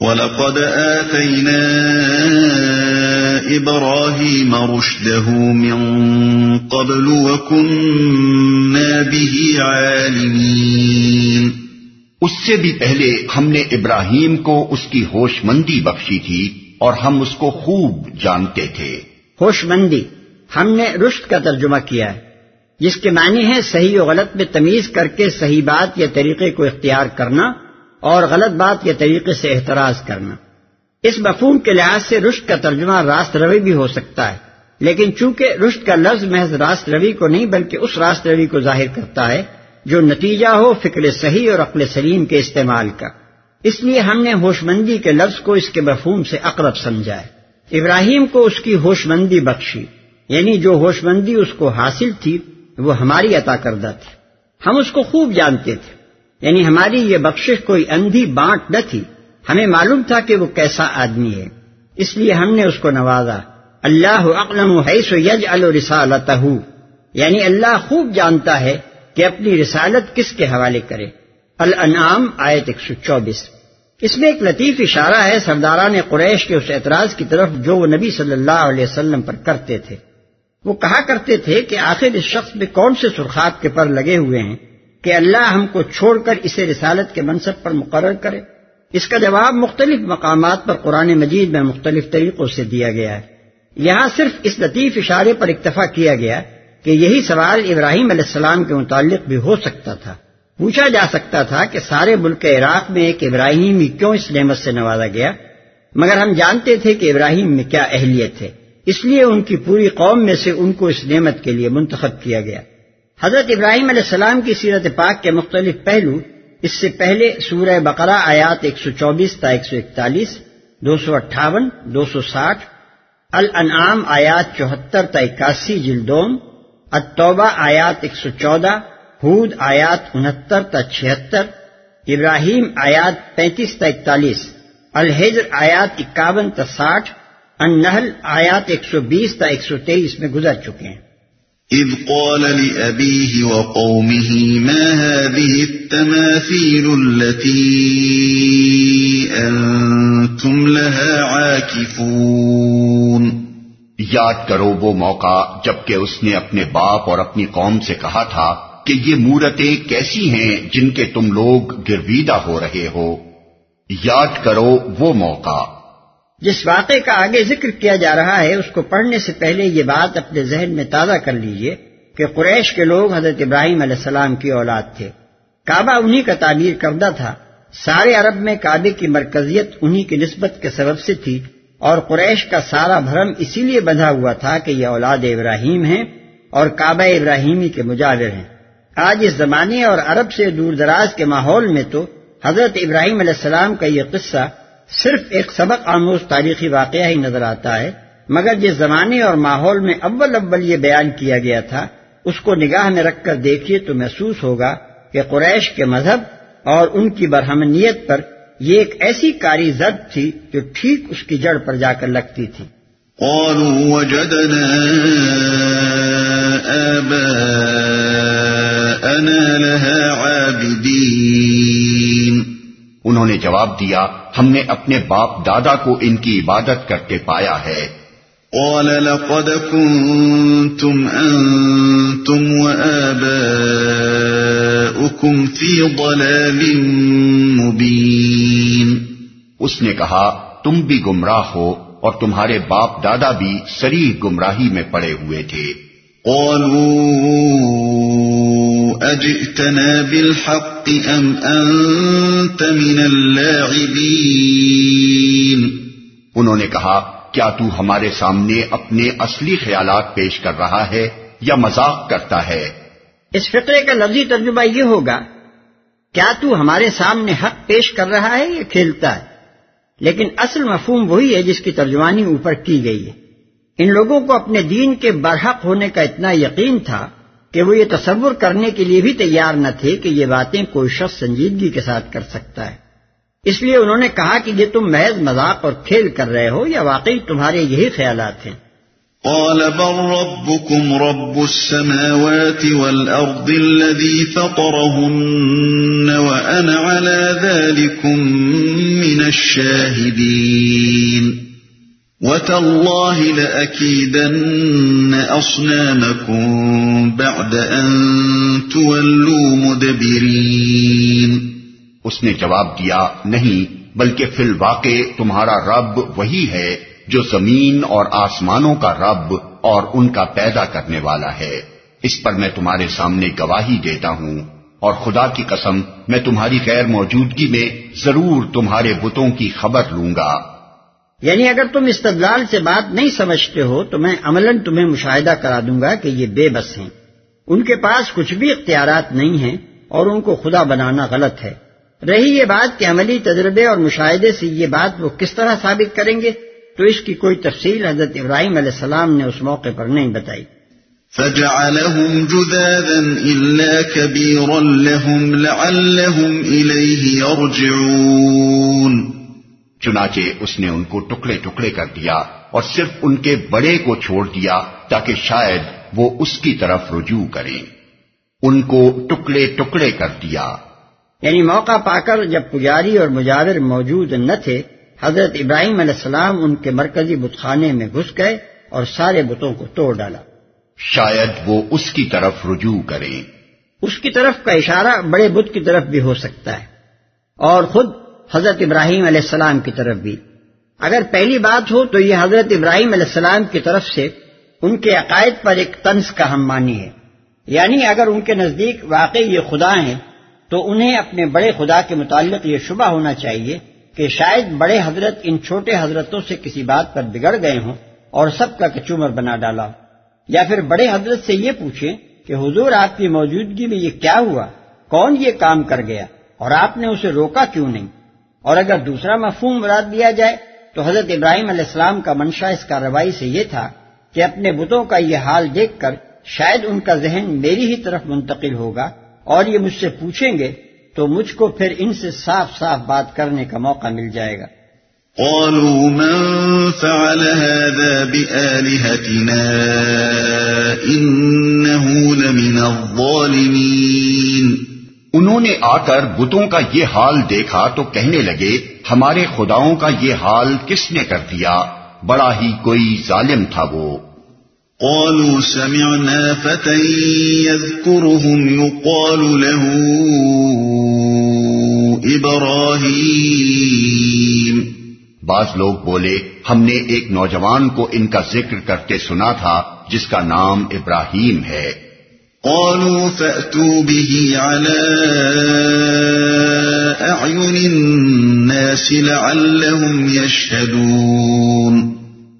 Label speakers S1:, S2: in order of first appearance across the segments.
S1: وَلَقَدْ آتَيْنَا إِبْرَاهِيمَ رُشْدَهُ مِنْ قَبْلُ وَكُنَّا بِهِ عَالِمِينَ۔
S2: اس سے بھی پہلے ہم نے ابراہیم کو اس کی ہوش مندی بخشی تھی اور ہم اس کو خوب جانتے تھے۔
S3: ہوش مندی ہم نے رشد کا ترجمہ کیا ہے جس کے معنی ہے صحیح و غلط میں تمیز کر کے صحیح بات یا طریقے کو اختیار کرنا اور غلط بات یا طریقے سے احتراز کرنا۔ اس مفہوم کے لحاظ سے رشت کا ترجمہ راست روی بھی ہو سکتا ہے، لیکن چونکہ رشت کا لفظ محض راست روی کو نہیں بلکہ اس راست روی کو ظاہر کرتا ہے، جو نتیجہ ہو فکر صحیح اور عقل سلیم کے استعمال کا۔ اس لیے ہم نے ہوش مندی کے لفظ کو اس کے مفہوم سے اقرب سمجھا ہے۔ ابراہیم کو اس کی ہوش مندی بخشی یعنی جو ہوش مندی اس کو حاصل تھی، وہ ہماری عطا کردہ تھی۔ ہم اس کو خوب جانتے تھے۔ یعنی ہماری یہ بخشش کوئی اندھی بانٹ نہ تھی۔ ہمیں معلوم تھا کہ وہ کیسا آدمی ہے۔ اس لیے ہم نے اس کو نوازا۔ اللہ اقلم حیث یج الرسالت یعنی اللہ خوب جانتا ہے کہ اپنی رسالت کس کے حوالے کرے۔ الانعام آیت ایک سو چوبیس۔ اس میں ایک لطیف اشارہ ہے سرداران قریش کے اس اعتراض کی طرف جو وہ نبی صلی اللہ علیہ وسلم پر کرتے تھے۔ وہ کہا کرتے تھے کہ آخر اس شخص میں کون سے سرخاب کے پر لگے ہوئے ہیں۔ کہ اللہ ہم کو چھوڑ کر اسے رسالت کے منصب پر مقرر کرے۔ اس کا جواب مختلف مقامات پر قرآن مجید میں مختلف طریقوں سے دیا گیا ہے۔ یہاں صرف اس لطیف اشارے پر اکتفا کیا گیا کہ یہی سوال ابراہیم علیہ السلام کے متعلق بھی ہو سکتا تھا۔ پوچھا جا سکتا تھا کہ سارے ملک عراق میں ایک ابراہیم ہی کیوں اس نعمت سے نوازا گیا؟ مگر ہم جانتے تھے کہ ابراہیم میں کیا اہلیت ہے۔ اس لیے ان کی پوری قوم میں سے ان کو اس نعمت کے لیے منتخب کیا گیا۔ حضرت ابراہیم علیہ السلام کی سیرت پاک کے مختلف پہلو، اس سے پہلے سورہ بقرہ آیات ایک سو چوبیس تا ایک سو اکتالیس، دو سو اٹھاون، دو سو ساٹھ، الانعام آیات چوہتر تا اکاسی جلدوم، التوبہ آیات ایک سو چودہ حود آیات انہتر تا چھہتر، ابراہیم آیات پینتیس تا اکتالیس، الحجر آیات اکاون تا ساٹھ، النحل آیات ایک سو بیس تا ایک سو تیئیس میں گزر چکے ہیں۔
S1: اذ قال لأبيه وقومه ما هذه التماثيل التي أنتم لها عاكفون؟
S2: یاد کرو وہ موقع جبکہ اس نے اپنے باپ اور اپنی قوم سے کہا تھا کہ یہ مورتیں کیسی ہیں جن کے تم لوگ گرویدہ ہو رہے ہو۔ یاد کرو وہ موقع۔
S3: جس واقعے کا آگے ذکر کیا جا رہا ہے، اس کو پڑھنے سے پہلے یہ بات اپنے ذہن میں تازہ کر لیجیے کہ قریش کے لوگ حضرت ابراہیم علیہ السلام کی اولاد تھے۔ کعبہ انہی کا تعبیر کردہ تھا۔ سارے عرب میں کعبے کی مرکزیت انہی کی نسبت کے سبب سے تھی اور قریش کا سارا بھرم اسی لیے بندھا ہوا تھا کہ یہ اولاد ابراہیم ہیں اور کعبہ ابراہیمی کے مجاور ہیں۔ آج اس زمانے اور عرب سے دور دراز کے ماحول میں تو حضرت ابراہیم علیہ السلام کا یہ قصہ صرف ایک سبق آموز تاریخی واقعہ ہی نظر آتا ہے مگر جس زمانے اور ماحول میں اول اول یہ بیان کیا گیا تھا اس کو نگاہ میں رکھ کر دیکھیے تو محسوس ہوگا کہ قریش کے مذہب اور ان کی برہمنیت پر یہ ایک ایسی کاری زد تھی جو ٹھیک اس کی جڑ پر جا کر لگتی تھی۔
S1: قالوا وجدنا لها عابدين۔
S2: انہوں نے جواب دیا ہم نے اپنے باپ دادا کو ان کی عبادت کرتے پایا ہے۔
S1: قال لقد كنتم انتم وآباؤكم في ضلال مبين۔
S2: اس نے کہا تم بھی گمراہ ہو اور تمہارے باپ دادا بھی سری گمراہی میں پڑے ہوئے تھے۔
S1: قالوا اجئتنا بالحق ام انت من اللاعبين
S2: انہوں نے کہا کیا تو ہمارے سامنے اپنے اصلی خیالات پیش کر رہا ہے یا مذاق کرتا ہے؟
S3: اس فقرے کا لفظی ترجمہ یہ ہوگا کیا تو ہمارے سامنے حق پیش کر رہا ہے یا کھیلتا ہے؟ لیکن اصل مفہوم وہی ہے جس کی ترجمانی اوپر کی گئی ہے۔ ان لوگوں کو اپنے دین کے برحق ہونے کا اتنا یقین تھا کہ وہ یہ تصور کرنے کے لیے بھی تیار نہ تھے کہ یہ باتیں کوئی شخص سنجیدگی کے ساتھ کر سکتا ہے۔ اس لیے انہوں نے کہا کہ یہ تم محض مذاق اور کھیل کر رہے ہو یا واقعی تمہارے یہی خیالات ہیں؟
S1: قال بل ربكم رب السماوات والأرض الذي فطرهن وأنا على ذلكم من الشاهدين۔ وتالله لأكيدن أصنامكم بعد أن تولوا مدبرين
S2: اس نے جواب دیا، نہیں، بلکہ فی الواقع تمہارا رب وہی ہے جو زمین اور آسمانوں کا رب اور ان کا پیدا کرنے والا ہے۔ اس پر میں تمہارے سامنے گواہی دیتا ہوں۔ اور خدا کی قسم، میں تمہاری غیر موجودگی میں ضرور تمہارے بتوں کی خبر لوں گا۔
S3: یعنی اگر تم استدلال سے بات نہیں سمجھتے ہو تو میں عملاً تمہیں مشاہدہ کرا دوں گا کہ یہ بے بس ہیں۔ ان کے پاس کچھ بھی اختیارات نہیں ہیں اور ان کو خدا بنانا غلط ہے۔ رہی یہ بات کہ عملی تجربے اور مشاہدے سے یہ بات وہ کس طرح ثابت کریں گے، تو اس کی کوئی تفصیل حضرت ابراہیم علیہ السلام نے اس موقع پر نہیں بتائی۔
S1: فجعلهم جذاذا إلا كبيرا لهم لعلهم إليه يرجعون۔
S2: چنانچہ اس نے ان کو ٹکڑے ٹکڑے کر دیا اور صرف ان کے بڑے کو چھوڑ دیا تاکہ شاید وہ اس کی طرف رجوع کریں۔ ان کو ٹکڑے ٹکڑے کر دیا۔
S3: یعنی موقع پا کر جب پجاری اور مجاور موجود نہ تھے حضرت ابراہیم علیہ السلام ان کے مرکزی بتخانے میں گھس گئے اور سارے بتوں کو توڑ ڈالا۔
S2: شاید وہ اس کی طرف رجوع کریں۔
S3: اس کی طرف کا اشارہ بڑے بت کی طرف بھی ہو سکتا ہے۔ اور خود حضرت ابراہیم علیہ السلام کی طرف بھی۔ اگر پہلی بات ہو تو یہ حضرت ابراہیم علیہ السلام کی طرف سے ان کے عقائد پر ایک طنز کا ہم مانی ہے۔ یعنی اگر ان کے نزدیک واقعی یہ خدا ہیں، تو انہیں اپنے بڑے خدا کے متعلق یہ شبہ ہونا چاہیے کہ شاید بڑے حضرت ان چھوٹے حضرتوں سے کسی بات پر بگڑ گئے ہوں اور سب کا کچومر بنا ڈالا۔ یا پھر بڑے حضرت سے یہ پوچھیں کہ حضور آپ کی موجودگی میں یہ کیا ہوا؟ کون یہ کام کر گیا؟ اور آپ نے اسے روکا کیوں نہیں؟ اور اگر دوسرا مفہوم مراد دیا جائے تو حضرت ابراہیم علیہ السلام کا منشا اس کارروائی سے یہ تھا کہ اپنے بتوں کا یہ حال دیکھ کر شاید ان کا ذہن میری ہی طرف منتقل ہوگا اور یہ مجھ سے پوچھیں گے تو مجھ کو پھر ان سے صاف صاف بات کرنے کا موقع مل جائے گا۔
S1: قالوا من فعل هذا بآلهتنا إنه لمن الظالمين۔
S2: انہوں نے آ کر بتوں کا یہ حال دیکھا تو کہنے لگے ہمارے خداؤں کا یہ حال کس نے کر دیا؟ بڑا ہی کوئی ظالم تھا وہ۔
S1: قالوا سمعنا فتى يذكرهم يقال له ابراہیم
S2: بعض لوگ بولے ہم نے ایک نوجوان کو ان کا ذکر کرتے سنا تھا جس کا نام ابراہیم ہے۔
S1: قالوا فأتوا به على أعين الناس لعلهم يشهدون.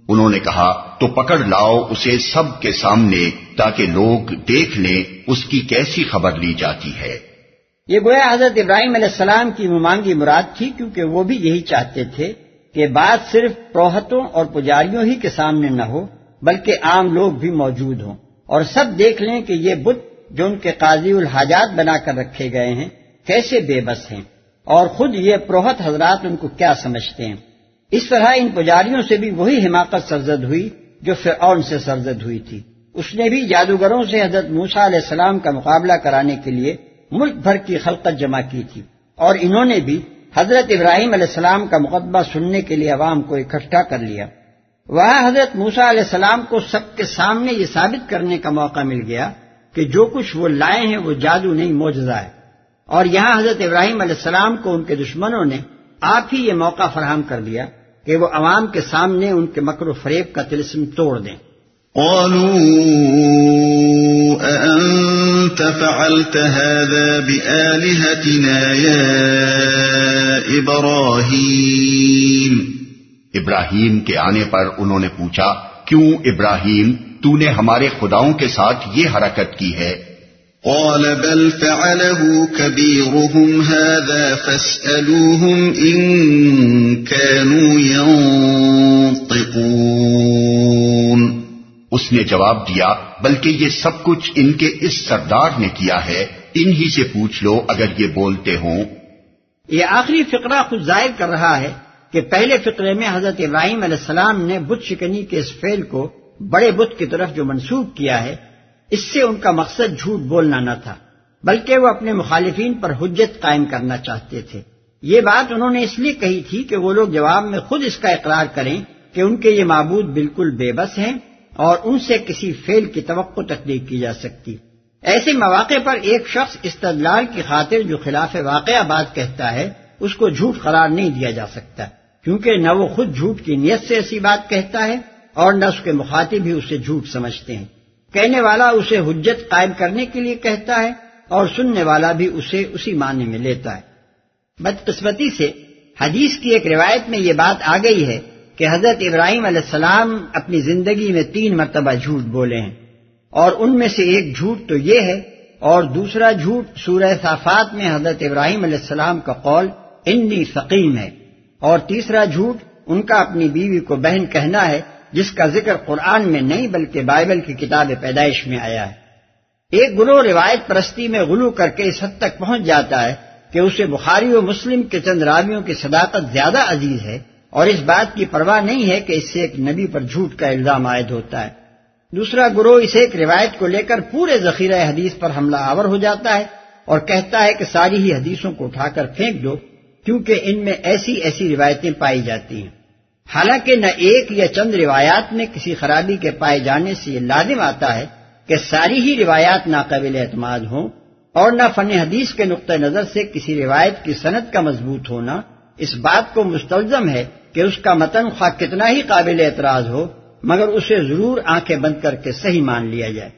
S2: انہوں نے کہا تو پکڑ لاؤ اسے سب کے سامنے تاکہ لوگ دیکھ لیں اس کی کیسی خبر لی جاتی ہے۔
S3: یہ گویا حضرت ابراہیم علیہ السلام کی ممانگی مراد تھی کیونکہ وہ بھی یہی چاہتے تھے کہ بات صرف پروہتوں اور پجاریوں ہی کے سامنے نہ ہو بلکہ عام لوگ بھی موجود ہوں۔ اور سب دیکھ لیں کہ یہ بت جو ان کے قاضی الحاجات بنا کر رکھے گئے ہیں، کیسے بے بس ہیں؟ اور خود یہ پروہت حضرات ان کو کیا سمجھتے ہیں؟ اس طرح ان پجاریوں سے بھی وہی حماقت سرزد ہوئی جو فرعون سے سرزد ہوئی تھی۔ اس نے بھی جادوگروں سے حضرت موسا علیہ السلام کا مقابلہ کرانے کے لیے ملک بھر کی خلقت جمع کی تھی۔ اور انہوں نے بھی حضرت ابراہیم علیہ السلام کا مقدمہ سننے کے لیے عوام کو اکٹھا کر لیا۔ وہاں حضرت موسا علیہ السلام کو سب کے سامنے یہ ثابت کرنے کا موقع مل گیا کہ جو کچھ وہ لائے ہیں وہ جادو نہیں موجزہ ہے۔ اور یہاں حضرت ابراہیم علیہ السلام کو ان کے دشمنوں نے آپ ہی یہ موقع فراہم کر دیا کہ وہ عوام کے سامنے ان کے مکر و فریب کا تلسم توڑ دیں۔
S1: قالوا أأنت فعلت هذا بآلهتنا يا إبراهيم؟
S2: ابراہیم کے آنے پر انہوں نے پوچھا کیوں ابراہیم تو نے ہمارے خداؤں کے ساتھ یہ حرکت کی ہے؟
S1: قال بل فعله كبيرهم هذا فاسألوهم إن كانوا ينطقون.
S2: اس نے جواب دیا بلکہ یہ سب کچھ ان کے اس سردار نے کیا ہے انہی سے پوچھ لو اگر یہ بولتے ہوں.
S3: یہ آخری فقرہ خود ظاہر کر رہا ہے۔ کہ پہلے فقرے میں حضرت ابراہیم علیہ السلام نے بت شکنی کے اس فعل کو بڑے بت کی طرف جو منسوخ کیا ہے، اس سے ان کا مقصد جھوٹ بولنا نہ تھا، بلکہ وہ اپنے مخالفین پر حجت قائم کرنا چاہتے تھے۔ یہ بات انہوں نے اس لیے کہی تھی کہ وہ لوگ جواب میں خود اس کا اقرار کریں کہ ان کے یہ معبود بالکل بے بس ہیں اور ان سے کسی فیل کی توقع تقدیق کی جا سکتی۔ ایسے مواقع پر ایک شخص استدلال کی خاطر جو خلاف واقعہ بات کہتا ہے، اس کو جھوٹ قرار نہیں دیا جا سکتا۔ کیونکہ نہ وہ خود جھوٹ کی نیت سے ایسی بات کہتا ہے اور نہ اس کے مخاطب بھی اسے جھوٹ سمجھتے ہیں۔ کہنے والا اسے حجت قائم کرنے کے لیے کہتا ہے اور سننے والا بھی اسے اسی معنی میں لیتا ہے۔ بدقسمتی سے حدیث کی ایک روایت میں یہ بات آ گئی ہے کہ حضرت ابراہیم علیہ السلام اپنی زندگی میں تین مرتبہ جھوٹ بولے ہیں اور ان میں سے ایک جھوٹ تو یہ ہے اور دوسرا جھوٹ سورہ صافات میں حضرت ابراہیم علیہ السلام کا قول انی فقیم ہے۔ اور تیسرا جھوٹ، ان کا اپنی بیوی کو بہن کہنا ہے، جس کا ذکر قرآن میں نہیں بلکہ بائبل کی کتاب پیدائش میں آیا ہے۔ ایک گروہ روایت پرستی میں غلو کر کے اس حد تک پہنچ جاتا ہے کہ اسے بخاری و مسلم کے چند راویوں کی صداقت زیادہ عزیز ہے اور اس بات کی پرواہ نہیں ہے کہ اس سے ایک نبی پر جھوٹ کا الزام عائد ہوتا ہے۔ دوسرا گروہ اس ایک روایت کو لے کر پورے ذخیرہ حدیث پر حملہ آور ہو جاتا ہے اور کہتا ہے کہ ساری ہی حدیثوں کو اٹھا کر پھینک دو۔ کیونکہ ان میں ایسی ایسی روایتیں پائی جاتی ہیں۔ حالانکہ نہ ایک یا چند روایات میں کسی خرابی کے پائے جانے سے یہ لازم آتا ہے کہ ساری ہی روایات ناقابل اعتماد ہوں اور نہ فن حدیث کے نقطۂ نظر سے کسی روایت کی صنعت کا مضبوط ہونا اس بات کو مستلزم ہے کہ اس کا متن خواہ کتنا ہی قابل اعتراض ہو، مگر اسے ضرور آنکھیں بند کر کے صحیح مان لیا جائے۔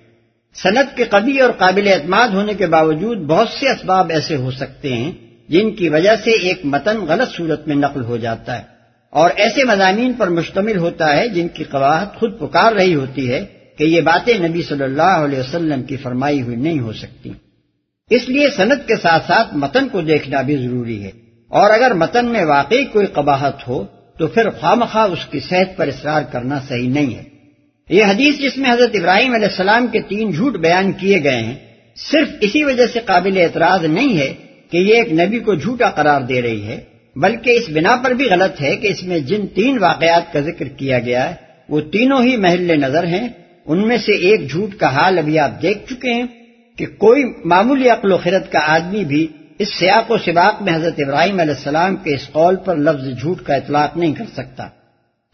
S3: صنعت کے قبی اور قابل اعتماد ہونے کے باوجود بہت سے اسباب ایسے ہو سکتے ہیں جن کی وجہ سے ایک متن غلط صورت میں نقل ہو جاتا ہے اور ایسے مضامین پر مشتمل ہوتا ہے جن کی قواہد خود پکار رہی ہوتی ہے کہ یہ باتیں نبی صلی اللہ علیہ وسلم کی فرمائی ہوئی نہیں ہو سکتی۔ اس لیے صنعت کے ساتھ ساتھ متن کو دیکھنا بھی ضروری ہے۔ اور اگر متن میں واقعی کوئی قباحت ہو، تو پھر خواہ اس کی صحت پر اصرار کرنا صحیح نہیں ہے۔ یہ حدیث جس میں حضرت ابراہیم علیہ السلام کے تین جھوٹ بیان کیے گئے ہیں، صرف اسی وجہ سے قابل اعتراض نہیں ہے کہ یہ ایک نبی کو جھوٹا قرار دے رہی ہے، بلکہ اس بنا پر بھی غلط ہے کہ اس میں جن تین واقعات کا ذکر کیا گیا ہے، وہ تینوں ہی محل نظر ہیں۔ ان میں سے ایک جھوٹ کا حال ابھی آپ دیکھ چکے ہیں کہ کوئی معمولی عقل و خرد کا آدمی بھی اس سیاق و سباق میں حضرت ابراہیم علیہ السلام کے اس قول پر لفظ جھوٹ کا اطلاق نہیں کر سکتا۔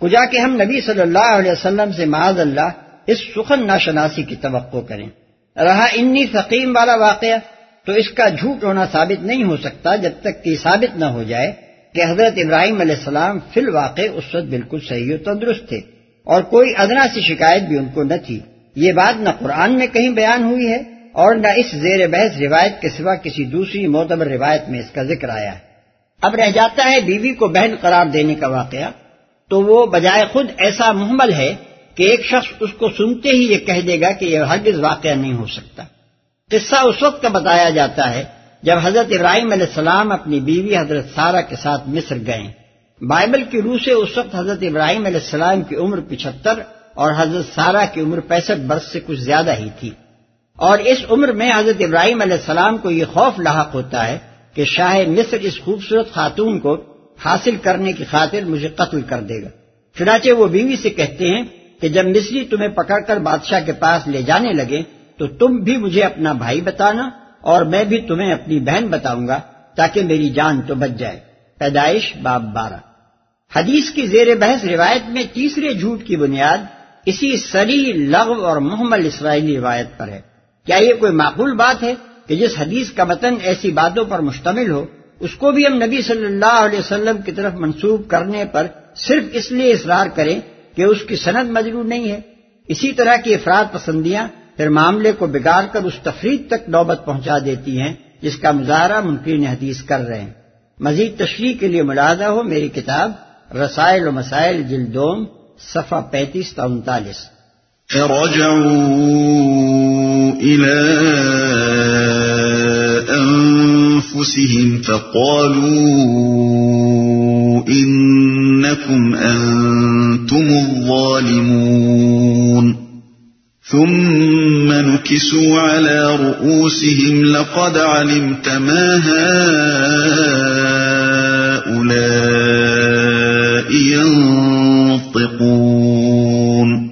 S3: کجا کہ ہم نبی صلی اللہ علیہ وسلم سے معاذ اللہ اس سخن ناشناسی کی توقع کریں۔ رہا انی فقیم والا واقعہ۔ تو اس کا جھوٹ ہونا ثابت نہیں ہو سکتا جب تک کہ ثابت نہ ہو جائے کہ حضرت ابراہیم علیہ السلام فی الواقع اس وقت بالکل صحیح و تندرست تھے اور کوئی ادنا سی شکایت بھی ان کو نہ تھی۔ یہ بات نہ قرآن میں کہیں بیان ہوئی ہے اور نہ اس زیر بحث روایت کے سوا کسی دوسری معتبر روایت میں اس کا ذکر آیا ہے۔ اب رہ جاتا ہے بیوی کو بہن قرار دینے کا واقعہ۔ تو وہ بجائے خود ایسا محمل ہے کہ ایک شخص اس کو سنتے ہی یہ کہہ دے گا کہ یہ ہرگز واقعہ نہیں ہو سکتا۔ قصہ اس وقت کا بتایا جاتا ہے جب حضرت ابراہیم علیہ السلام اپنی بیوی حضرت سارہ کے ساتھ مصر گئے۔ بائبل کی روح سے اس وقت حضرت ابراہیم علیہ السلام کی عمر پچہتر اور حضرت سارہ کی عمر پینسٹھ برس سے کچھ زیادہ ہی تھی۔ اور اس عمر میں حضرت ابراہیم علیہ السلام کو یہ خوف لاحق ہوتا ہے کہ شاہ مصر اس خوبصورت خاتون کو حاصل کرنے کی خاطر مجھے قتل کر دے گا۔ چنانچہ وہ بیوی سے کہتے ہیں کہ جب مصری تمہیں پکڑ کر بادشاہ کے پاس لے جانے لگے تو تم بھی مجھے اپنا بھائی بتانا اور میں بھی تمہیں اپنی بہن بتاؤں گا تاکہ میری جان تو بچ جائے۔ پیدائش باب بارہ۔ حدیث کی زیر بحث روایت میں تیسرے جھوٹ کی بنیاد اسی سری لغو اور محمل اسرائیلی روایت پر ہے۔ کیا یہ کوئی معقول بات ہے کہ جس حدیث کا متن ایسی باتوں پر مشتمل ہو، اس کو بھی ہم نبی صلی اللہ علیہ وسلم کی طرف منسوخ کرنے پر صرف اس لیے اصرار کریں کہ اس کی صنعت مجرور نہیں ہے۔ اسی طرح کی افراد پسندیاں پھر معاملے کو بگاڑ کر اس تفریح تک نوبت پہنچا دیتی ہیں، جس کا مظاہرہ منکرین حدیث کر رہے ہیں۔ مزید تشریح کے لیے ملازہ ہو میری کتاب رسائل و مسائل جلدوم صفحہ پینتیس تا انتالیس۔
S1: أنفسهم فقالوا إنكم أنتم الظالمون ثم نكسوا على رؤوسهم لقد علمت ما هؤلاء ينطقون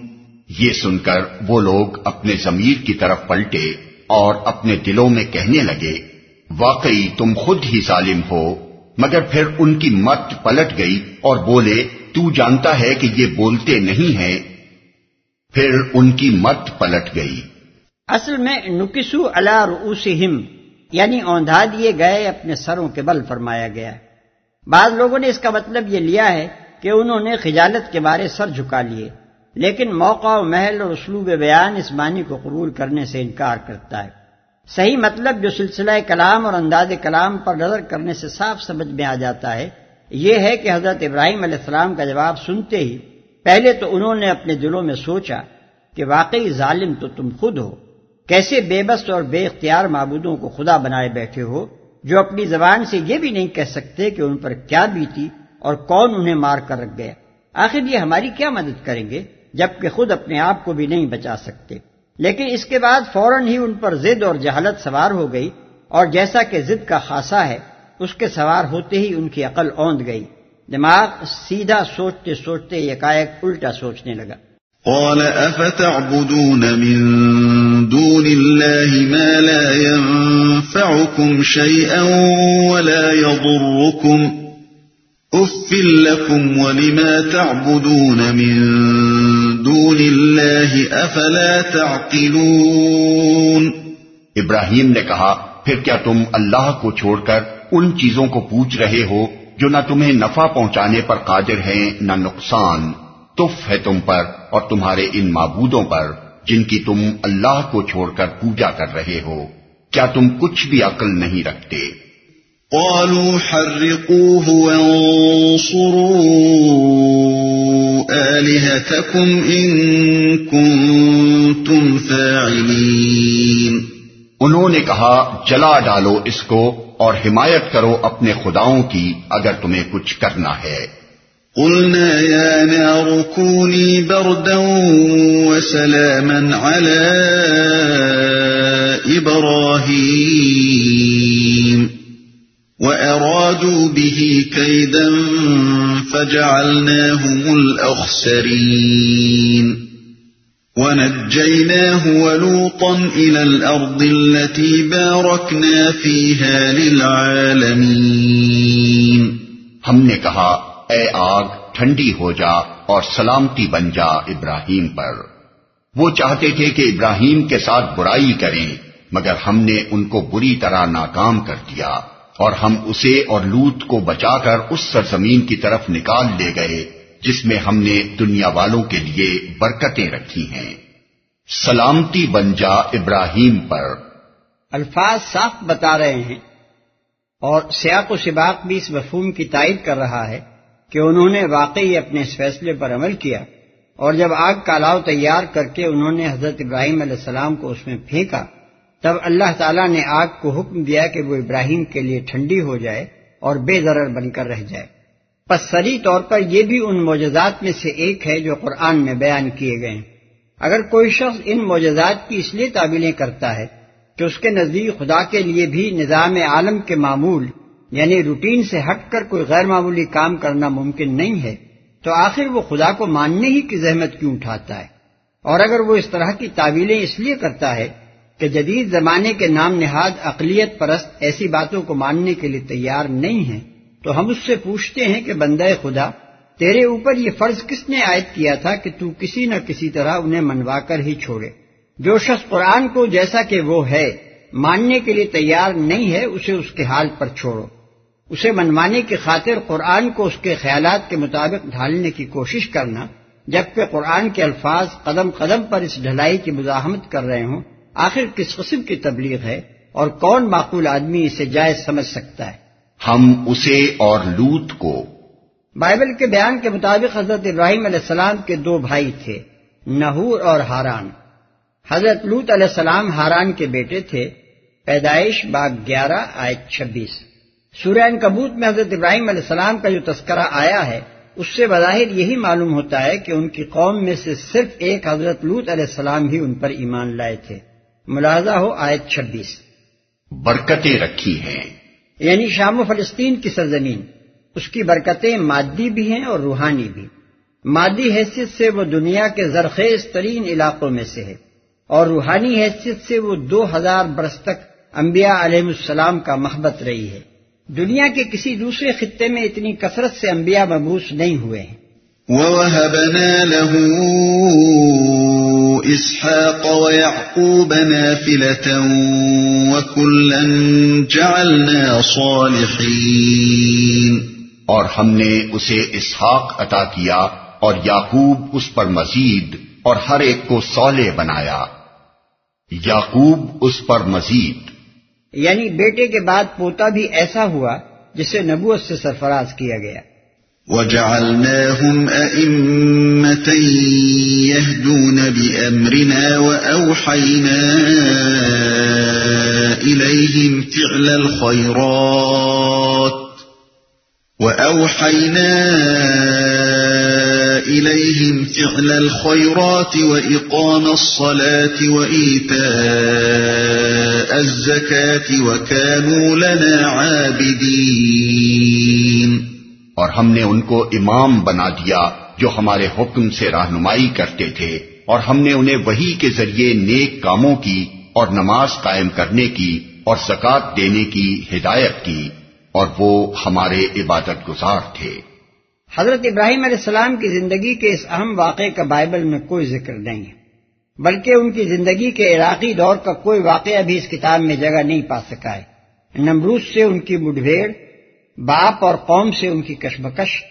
S2: یہ سن کر وہ لوگ اپنے ضمیر کی طرف پلٹے اور اپنے دلوں میں کہنے لگے، واقعی تم خود ہی ظالم ہو، مگر پھر ان کی مت پلٹ گئی اور بولے، تو جانتا ہے کہ یہ بولتے نہیں ہیں۔ پھر ان کی مت پلٹ گئی۔
S3: اصل میں نکسو اللہ رؤوسہم یعنی اوندھا دیے گئے اپنے سروں کے بل فرمایا گیا۔ بعض لوگوں نے اس کا مطلب یہ لیا ہے کہ انہوں نے خجالت کے بارے سر جھکا لیے، لیکن موقع و محل اور اسلوب بیان اس معنی کو قبول کرنے سے انکار کرتا ہے۔ صحیح مطلب جو سلسلہ کلام اور انداز کلام پر نظر کرنے سے صاف سمجھ میں آ جاتا ہے، یہ ہے کہ حضرت ابراہیم علیہ السلام کا جواب سنتے ہی پہلے تو انہوں نے اپنے دلوں میں سوچا کہ واقعی ظالم تو تم خود ہو۔ کیسے بے بس اور بے اختیار معبودوں کو خدا بنائے بیٹھے ہو جو اپنی زبان سے یہ بھی نہیں کہہ سکتے کہ ان پر کیا بیتی اور کون انہیں مار کر رکھ گیا؟ آخر یہ ہماری کیا مدد کریں گے جبکہ خود اپنے آپ کو بھی نہیں بچا سکتے؟ لیکن اس کے بعد فوراً ہی ان پر ضد اور جہالت سوار ہو گئی اور جیسا کہ ضد کا خاصا ہے، اس کے سوار ہوتے ہی ان کی عقل اوند گئی۔ دماغ سیدھا سوچتے سوچتے یکایک الٹا سوچنے لگا۔
S1: قال، افتعبدون من دون الله ما لا ينفعكم شيئا ولا يضركم اف لكم ولما تعبدون من دون الله افلا تعقلون
S2: ابراہیم نے کہا، پھر کیا تم اللہ کو چھوڑ کر ان چیزوں کو پوچھ رہے ہو جو نہ تمہیں نفع پہنچانے پر قادر ہیں، نہ نقصان؟ تف ہے تم پر اور تمہارے ان معبودوں پر۔ جن کی تم اللہ کو چھوڑ کر پوجا کر رہے ہو کیا تم کچھ بھی عقل نہیں رکھتے؟
S1: قالوا حرقوه وانصروا آلهتكم إن كنتم فاعلين۔
S2: انہوں نے کہا جلا ڈالو اس کو اور حمایت کرو اپنے خداؤں کی اگر تمہیں کچھ کرنا ہے۔
S1: قلنا يا نار كوني بردا وسلاما على إبراهيم. وأرادوا به كيدا فجعلناهم الأخسرين. ونجيناه ولوطا إلى الأرض التي باركنا فيها للعالمين.
S2: ہم نے کہا اے آگ، ٹھنڈی ہو جا اور سلامتی بن جا ابراہیم پر۔ وہ چاہتے تھے کہ ابراہیم کے ساتھ برائی کریں، مگر ہم نے ان کو بری طرح ناکام کر دیا اور ہم اسے اور لوت کو بچا کر اس سرزمین کی طرف نکال لے گئے، جس میں ہم نے دنیا والوں کے لیے برکتیں رکھی ہیں۔ سلامتی بن جا ابراہیم پر۔
S3: الفاظ صاف بتا رہے ہیں اور سیاق و سباق بھی اس مفہوم کی تائید کر رہا ہے۔ کہ انہوں نے واقعی اپنے اس فیصلے پر عمل کیا اور جب آگ کا الاؤ تیار کر کے انہوں نے حضرت ابراہیم علیہ السلام کو اس میں پھینکا، تب اللہ تعالیٰ نے آگ کو حکم دیا کہ وہ ابراہیم کے لیے ٹھنڈی ہو جائے اور بے ضرر بن کر رہ جائے۔ پس سری طور پر یہ بھی ان معجزات میں سے ایک ہے جو قرآن میں بیان کیے گئے ہیں۔ اگر کوئی شخص ان معجزات کی اس لیے تعبیلیں کرتا ہے کہ اس کے نزدیک خدا کے لیے بھی نظام عالم کے معمول یعنی روٹین سے ہٹ کر کوئی غیر معمولی کام کرنا ممکن نہیں ہے، تو آخر وہ خدا کو ماننے ہی کی زحمت کیوں اٹھاتا ہے؟ اور اگر وہ اس طرح کی تعویلیں اس لیے کرتا ہے کہ جدید زمانے کے نام نہاد اقلیت پرست ایسی باتوں کو ماننے کے لیے تیار نہیں ہیں، تو ہم اس سے پوچھتے ہیں کہ بندہ خدا، تیرے اوپر یہ فرض کس نے عائد کیا تھا کہ تو کسی نہ کسی طرح انہیں منوا کر ہی چھوڑے؟ جو شخص قرآن کو جیسا کہ وہ ہے، ماننے کے لیے تیار نہیں ہے، اسے اس کے حال پر چھوڑو۔ اسے منوانے کی خاطر قرآن کو اس کے خیالات کے مطابق ڈھالنے کی کوشش کرنا جبکہ قرآن کے الفاظ قدم قدم پر اس ڈھلائی کی مزاحمت کر رہے ہوں آخر کس قسم کی تبلیغ ہے اور کون معقول آدمی اسے جائز سمجھ سکتا ہے؟
S2: ہم اسے اور لوت کو۔
S3: بائبل کے بیان کے مطابق حضرت ابراہیم علیہ السلام کے دو بھائی تھے نہور اور ہاران۔ حضرت لوت علیہ السلام ہاران کے بیٹے تھے پیدائش باغ گیارہ آئے چھبیس۔ سورہ کبوت میں حضرت ابراہیم علیہ السلام کا جو تذکرہ آیا ہے اس سے بظاہر یہی معلوم ہوتا ہے کہ ان کی قوم میں سے صرف ایک حضرت لوت علیہ السلام ہی ان پر ایمان لائے تھے۔ ملازہ ہو آیت چھبیس۔
S2: برکتیں رکھی ہیں۔
S3: یعنی شام و فلسطین کی سرزمین۔ اس کی برکتیں مادی بھی ہیں اور روحانی بھی۔ مادی حیثیت سے وہ دنیا کے زرخیز ترین علاقوں میں سے ہے۔ اور روحانی حیثیت سے وہ دو ہزار برس تک انبیاء علیہ السلام کا محبت رہی ہے۔ دنیا کے کسی دوسرے خطے میں اتنی کثرت سے انبیاء مبوس نہیں ہوئے ہیں۔
S1: وَوَهَبْنَا لَهُ إِسْحَاقَ وَيَعْقُوبَ نَافِلَةً وَكُلًّا جَعَلْنَا صَالِحِينَ۔
S2: اور ہم نے اسے اسحاق عطا کیا اور یعقوب اس پر مزید اور ہر ایک کو سولے بنایا۔ یعقوب اس پر مزید۔
S3: یعنی بیٹے کے بعد پوتا بھی ایسا ہوا جسے نبوت سے سرفراز کیا گیا۔
S1: وَجَعَلْنَاهُمْ أَئِمَّةً يَهْدُونَ بِأَمْرِنَا وَأَوْحَيْنَا إِلَيْهِمْ فِعْلَ الْخَيْرَاتِ وَأَوْحَيْنَا إِلَيْهِمْ فِعْلَ الْخَيْرَاتِ وَإِقَامَ الصَّلَاةِ وَإِيتَاءَ الزَّكَاةِ وَكَانُوا لَنَا عَابِدِينَ.
S2: اور ہم نے ان کو امام بنا دیا جو ہمارے حکم سے رہنمائی کرتے تھے، اور ہم نے انہیں وہی کے ذریعے نیک کاموں کی اور نماز قائم کرنے کی اور زکات دینے کی ہدایت کی، اور وہ ہمارے عبادت گزار تھے۔
S3: حضرت ابراہیم علیہ السلام کی زندگی کے اس اہم واقعے کا بائبل میں کوئی ذکر نہیں ہے، بلکہ ان کی زندگی کے عراقی دور کا کوئی واقعہ بھی اس کتاب میں جگہ نہیں پا سکا ہے۔ نمروز سے ان کی مڈبھیڑ، باپ اور قوم سے ان کی کشمکش،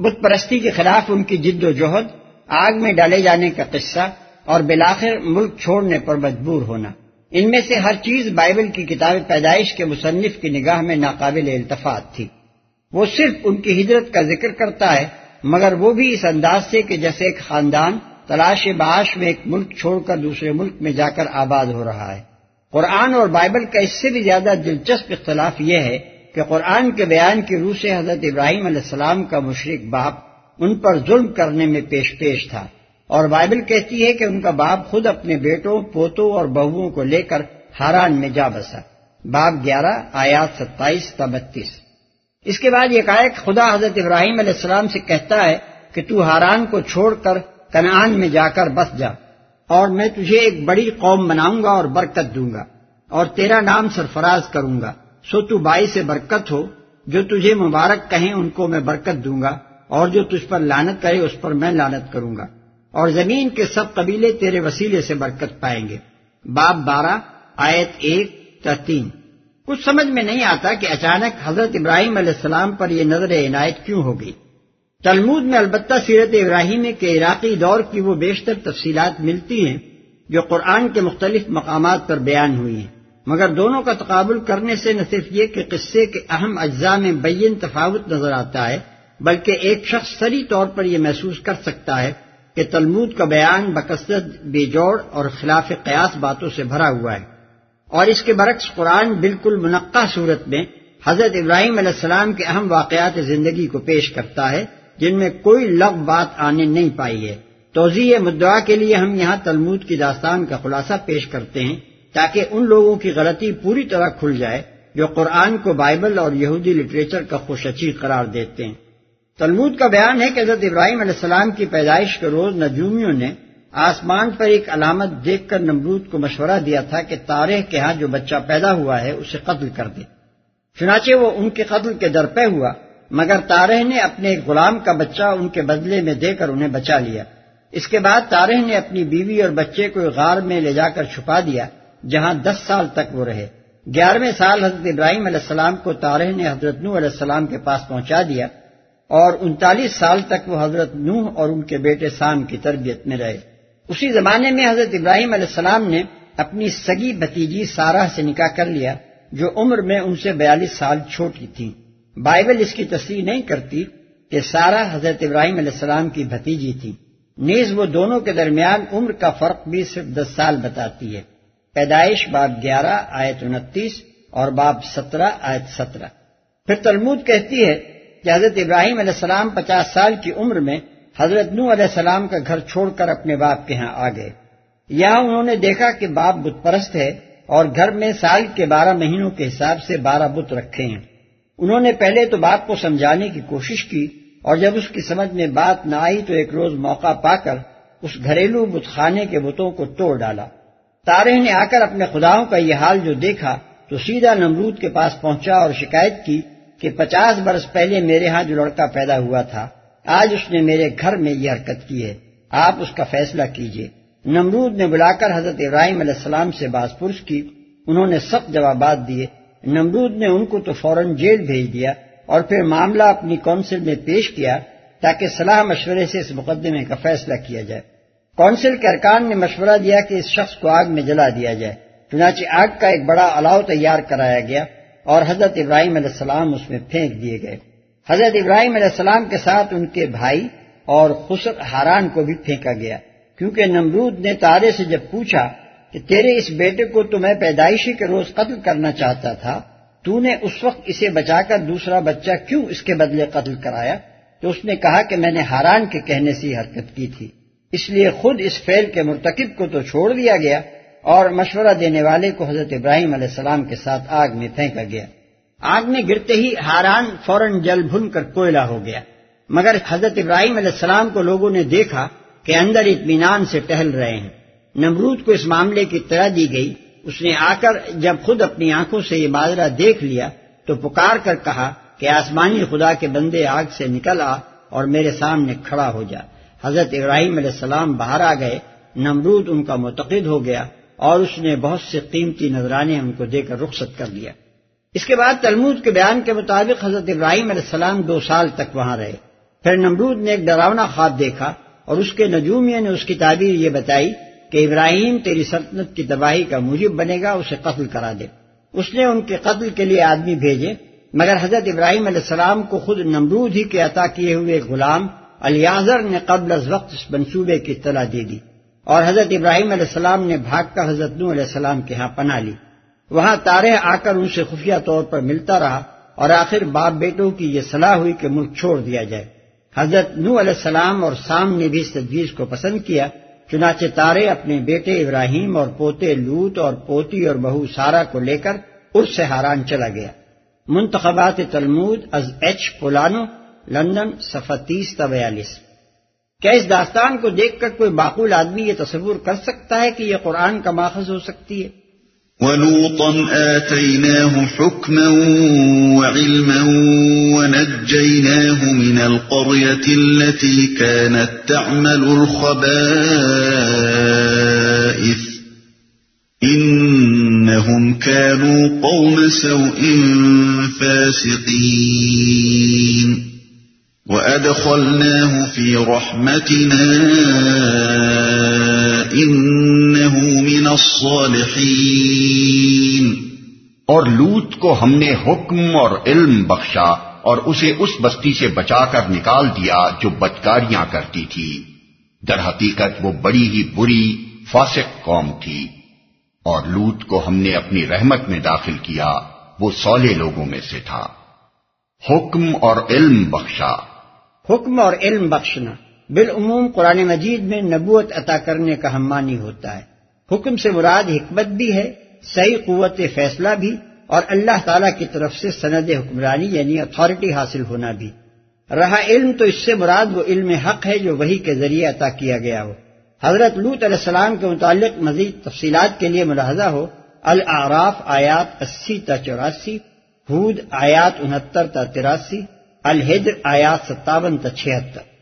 S3: بت پرستی کے خلاف ان کی جد و جہد، آگ میں ڈالے جانے کا قصہ اور بلاخر ملک چھوڑنے پر مجبور ہونا۔ ان میں سے ہر چیز بائبل کی کتاب پیدائش کے مصنف کی نگاہ میں ناقابل التفات تھی۔ وہ صرف ان کی ہجرت کا ذکر کرتا ہے، مگر وہ بھی اس انداز سے کہ جیسے ایک خاندان تلاش باش میں ایک ملک چھوڑ کر دوسرے ملک میں جا کر آباد ہو رہا ہے۔ قرآن اور بائبل کا اس سے بھی زیادہ دلچسپ اختلاف یہ ہے کہ قرآن کے بیان کی روح سے حضرت ابراہیم علیہ السلام کا مشرق باپ ان پر ظلم کرنے میں پیش پیش تھا۔ اور بائبل کہتی ہے کہ ان کا باپ خود اپنے بیٹوں، پوتوں اور بہوؤں کو لے کر ہاران میں جا بسا۔ باپ گیارہ، آیات ستائیس تا بتیس۔ اس کے بعد یہ خدا حضرت ابراہیم علیہ السلام سے کہتا ہے کہ تو ہاران کو چھوڑ کر کنعان میں جا کر بس جا، اور میں تجھے ایک بڑی قوم بناؤں گا اور برکت دوں گا، اور تیرا نام سرفراز کروں گا، سو تو بائی سے برکت ہو، جو تجھے مبارک کہیں ان کو میں برکت دوں گا، اور جو تجھ پر لانت کرے اس پر میں لانت کروں گا، اور زمین کے سب قبیلے تیرے وسیلے سے برکت پائیں گے۔ باب بارہ، آیت ایک تین کچھ سمجھ میں نہیں آتا کہ اچانک حضرت ابراہیم علیہ السلام پر یہ نظر عنایت کیوں ہو گئی۔ تلمود میں البتہ سیرت ابراہیم کے عراقی دور کی وہ بیشتر تفصیلات ملتی ہیں جو قرآن کے مختلف مقامات پر بیان ہوئی ہیں۔ مگر دونوں کا تقابل کرنے سے نہ صرف یہ کہ قصے کے اہم اجزاء میں بین تفاوت نظر آتا ہے، بلکہ ایک شخص سری طور پر یہ محسوس کر سکتا ہے کہ تلمود کا بیان بکثرت بے جوڑ اور خلاف قیاس باتوں سے بھرا ہوا ہے۔ اور اس کے برعکس قرآن بالکل منقع صورت میں حضرت ابراہیم علیہ السلام کے اہم واقعات زندگی کو پیش کرتا ہے، جن میں کوئی لغ بات آنے نہیں پائی ہے۔ توضیع مدعا کے لیے ہم یہاں تلمود کی داستان کا خلاصہ پیش کرتے ہیں تاکہ ان لوگوں کی غلطی پوری طرح کھل جائے جو قرآن کو بائبل اور یہودی لٹریچر کا خوش اچھی قرار دیتے ہیں۔ تلمود کا بیان ہے کہ حضرت ابراہیم علیہ السلام کی پیدائش کے روز نجومیوں نے آسمان پر ایک علامت دیکھ کر نمرود کو مشورہ دیا تھا کہ تارے کے ہاں جو بچہ پیدا ہوا ہے اسے قتل کر دے۔ چنانچہ وہ ان کے قتل کے درپے ہوا، مگر تارہ نے اپنے ایک غلام کا بچہ ان کے بدلے میں دے کر انہیں بچا لیا۔ اس کے بعد تارہ نے اپنی بیوی اور بچے کو غار میں لے جا کر چھپا دیا، جہاں دس سال تک وہ رہے۔ گیارہویں سال حضرت ابراہیم علیہ السلام کو تارہ نے حضرت نوح علیہ السلام کے پاس پہنچا دیا، اور انتالیس سال تک وہ حضرت نوح اور ان کے بیٹے سام کی تربیت میں رہے۔ اسی زمانے میں حضرت ابراہیم علیہ السلام نے اپنی سگی بتیجی سارہ سے نکاح کر لیا، جو عمر میں ان سے بیالیس سال چھوٹی تھی۔ بائبل اس کی تصریح نہیں کرتی کہ سارہ حضرت ابراہیم علیہ السلام کی بھتیجی تھی۔ نیز وہ دونوں کے درمیان عمر کا فرق بھی صرف دس سال بتاتی ہے۔ پیدائش باب گیارہ آیت انتیس اور باب سترہ آیت سترہ۔ پھر تلمود کہتی ہے کہ حضرت ابراہیم علیہ السلام پچاس سال کی عمر میں حضرت نو علیہ السلام کا گھر چھوڑ کر اپنے باپ کے ہاں آ گئے۔ یہاں انہوں نے دیکھا کہ باپ بت پرست ہے اور گھر میں سال کے بارہ مہینوں کے حساب سے بارہ بت رکھے ہیں۔ انہوں نے پہلے تو باپ کو سمجھانے کی کوشش کی اور جب اس کی سمجھ میں بات نہ آئی تو ایک روز موقع پا کر اس گھریلو بتخانے کے بتوں کو توڑ ڈالا۔ تارے نے آ کر اپنے خداؤں کا یہ حال جو دیکھا تو سیدھا نمرود کے پاس پہنچا اور شکایت کی کہ پچاس برس پہلے میرے ہاں جو لڑکا پیدا ہوا تھا۔ آج اس نے میرے گھر میں یہ حرکت کی ہے، آپ اس کا فیصلہ کیجیے نمرود نے بلا کر حضرت ابراہیم علیہ السلام سے باز پرس کی، انہوں نے سخت جوابات دیے۔ نمرود نے ان کو تو فوراً جیل بھیج دیا اور پھر معاملہ اپنی کونسل میں پیش کیا تاکہ صلاح مشورے سے اس مقدمے کا فیصلہ کیا جائے۔ کونسل کے ارکان نے مشورہ دیا کہ اس شخص کو آگ میں جلا دیا جائے، چنانچہ آگ کا ایک بڑا الاؤ تیار کرایا گیا اور حضرت ابراہیم علیہ السلام اس میں پھینک دیے گئے۔ حضرت ابراہیم علیہ السلام کے ساتھ ان کے بھائی اور خسر ہاران کو بھی پھینکا گیا۔ کیونکہ نمرود نے تارے سے جب پوچھا کہ تیرے اس بیٹے کو تو میں پیدائشی کے روز قتل کرنا چاہتا تھا، تو نے اس وقت اسے بچا کر دوسرا بچہ کیوں اس کے بدلے قتل کرایا؟ تو اس نے کہا کہ میں نے ہاران کے کہنے سے حرکت کی تھی۔ اس لیے خود اس فیل کے مرتکب کو تو چھوڑ دیا گیا اور مشورہ دینے والے کو حضرت ابراہیم علیہ السلام کے ساتھ آگ میں پھینکا گیا۔ آگ میں گرتے ہی ہاران فوراً جل بھن کر کوئلہ ہو گیا۔ مگر حضرت ابراہیم علیہ السلام کو لوگوں نے دیکھا کہ اندر اطمینان سے ٹہل رہے ہیں۔ نمرود کو اس معاملے کی اطلاع دی گئی۔ اس نے آ کر جب خود اپنی آنکھوں سے یہ ماجرا دیکھ لیا تو پکار کر کہا کہ آسمانی خدا کے بندے آگ سے نکل آ اور میرے سامنے کھڑا ہو جا۔ حضرت ابراہیم علیہ السلام باہر آ گئے۔ نمرود ان کا متقد ہو گیا اور اس نے بہت سے قیمتی نذرانے ان کو دے کر رخصت کر دیا۔ اس کے بعد تلمود کے بیان کے مطابق حضرت ابراہیم علیہ السلام دو سال تک وہاں رہے۔ پھر نمرود نے ایک ڈراونا خواب دیکھا اور اس کے نجومیہ نے اس کی تعبیر یہ بتائی کہ ابراہیم تیری سلطنت کی تباہی کا موجب بنے گا، اسے قتل کرا دے۔ اس نے ان کے قتل کے لیے آدمی بھیجے، مگر حضرت ابراہیم علیہ السلام کو خود نمرود ہی کے عطا کیے ہوئے غلام الیازر نے قبل از وقت اس منصوبے کی اطلاع دے دی اور حضرت ابراہیم علیہ السلام نے بھاگ کر حضرت نو علیہ السلام کے ہاں پناہ لی۔ وہاں تارے آ کر ان سے خفیہ طور پر ملتا رہا اور آخر باپ بیٹوں کی یہ صلاح ہوئی کہ ملک چھوڑ دیا جائے۔ حضرت نو علیہ السلام اور سام نے بھی اس تجویز کو پسند کیا، چنانچہ تارے اپنے بیٹے ابراہیم اور پوتے لوت اور پوتی اور بہو سارا کو لے کر اس سے حاران چلا گیا۔ منتخبات تلمود از ایچ پولانو، لندن تیس بیالیس۔ کیا اس داستان کو دیکھ کر کوئی معقول آدمی یہ تصور کر سکتا ہے کہ یہ قرآن کا ماخذ ہو سکتی ہے؟
S1: ولوطا آتيناه حكما وعلما ونجيناه من القرية التي كانت تعمل الخبائث. إنهم كانوا قوم سوء فاسقين. وَأَدْخَلْنَاهُ فِي رَحْمَتِنَا إِنَّهُ مِنَ الصَّالِحِينَ۔
S2: اور لوت کو ہم نے حکم اور علم بخشا اور اسے اس بستی سے بچا کر نکال دیا جو بدکاریاں کرتی تھی۔ در حقیقت وہ بڑی ہی بری، فاسق قوم تھی۔ اور لوت کو ہم نے اپنی رحمت میں داخل کیا، وہ سولے لوگوں میں سے تھا۔ حکم اور علم بخشا۔
S3: حکم اور علم بخشنا۔ بالعموم قرآن مجید میں نبوت عطا کرنے کا ہم معنی ہوتا ہے۔ حکم سے مراد حکمت بھی ہے، صحیح قوت فیصلہ بھی، اور اللہ تعالی کی طرف سے سند حکمرانی یعنی اتھارٹی حاصل ہونا بھی۔ رہا علم تو اس سے مراد وہ علم حق ہے جو وہی کے ذریعے عطا کیا گیا ہو۔ حضرت لوت علیہ السلام کے متعلق مزید تفصیلات کے لیے ملاحظہ ہو۔ العراف آیات اسی تا چوراسی حود آیات انہتر تا تراسی الحجر آیات ستاون تا چھہتر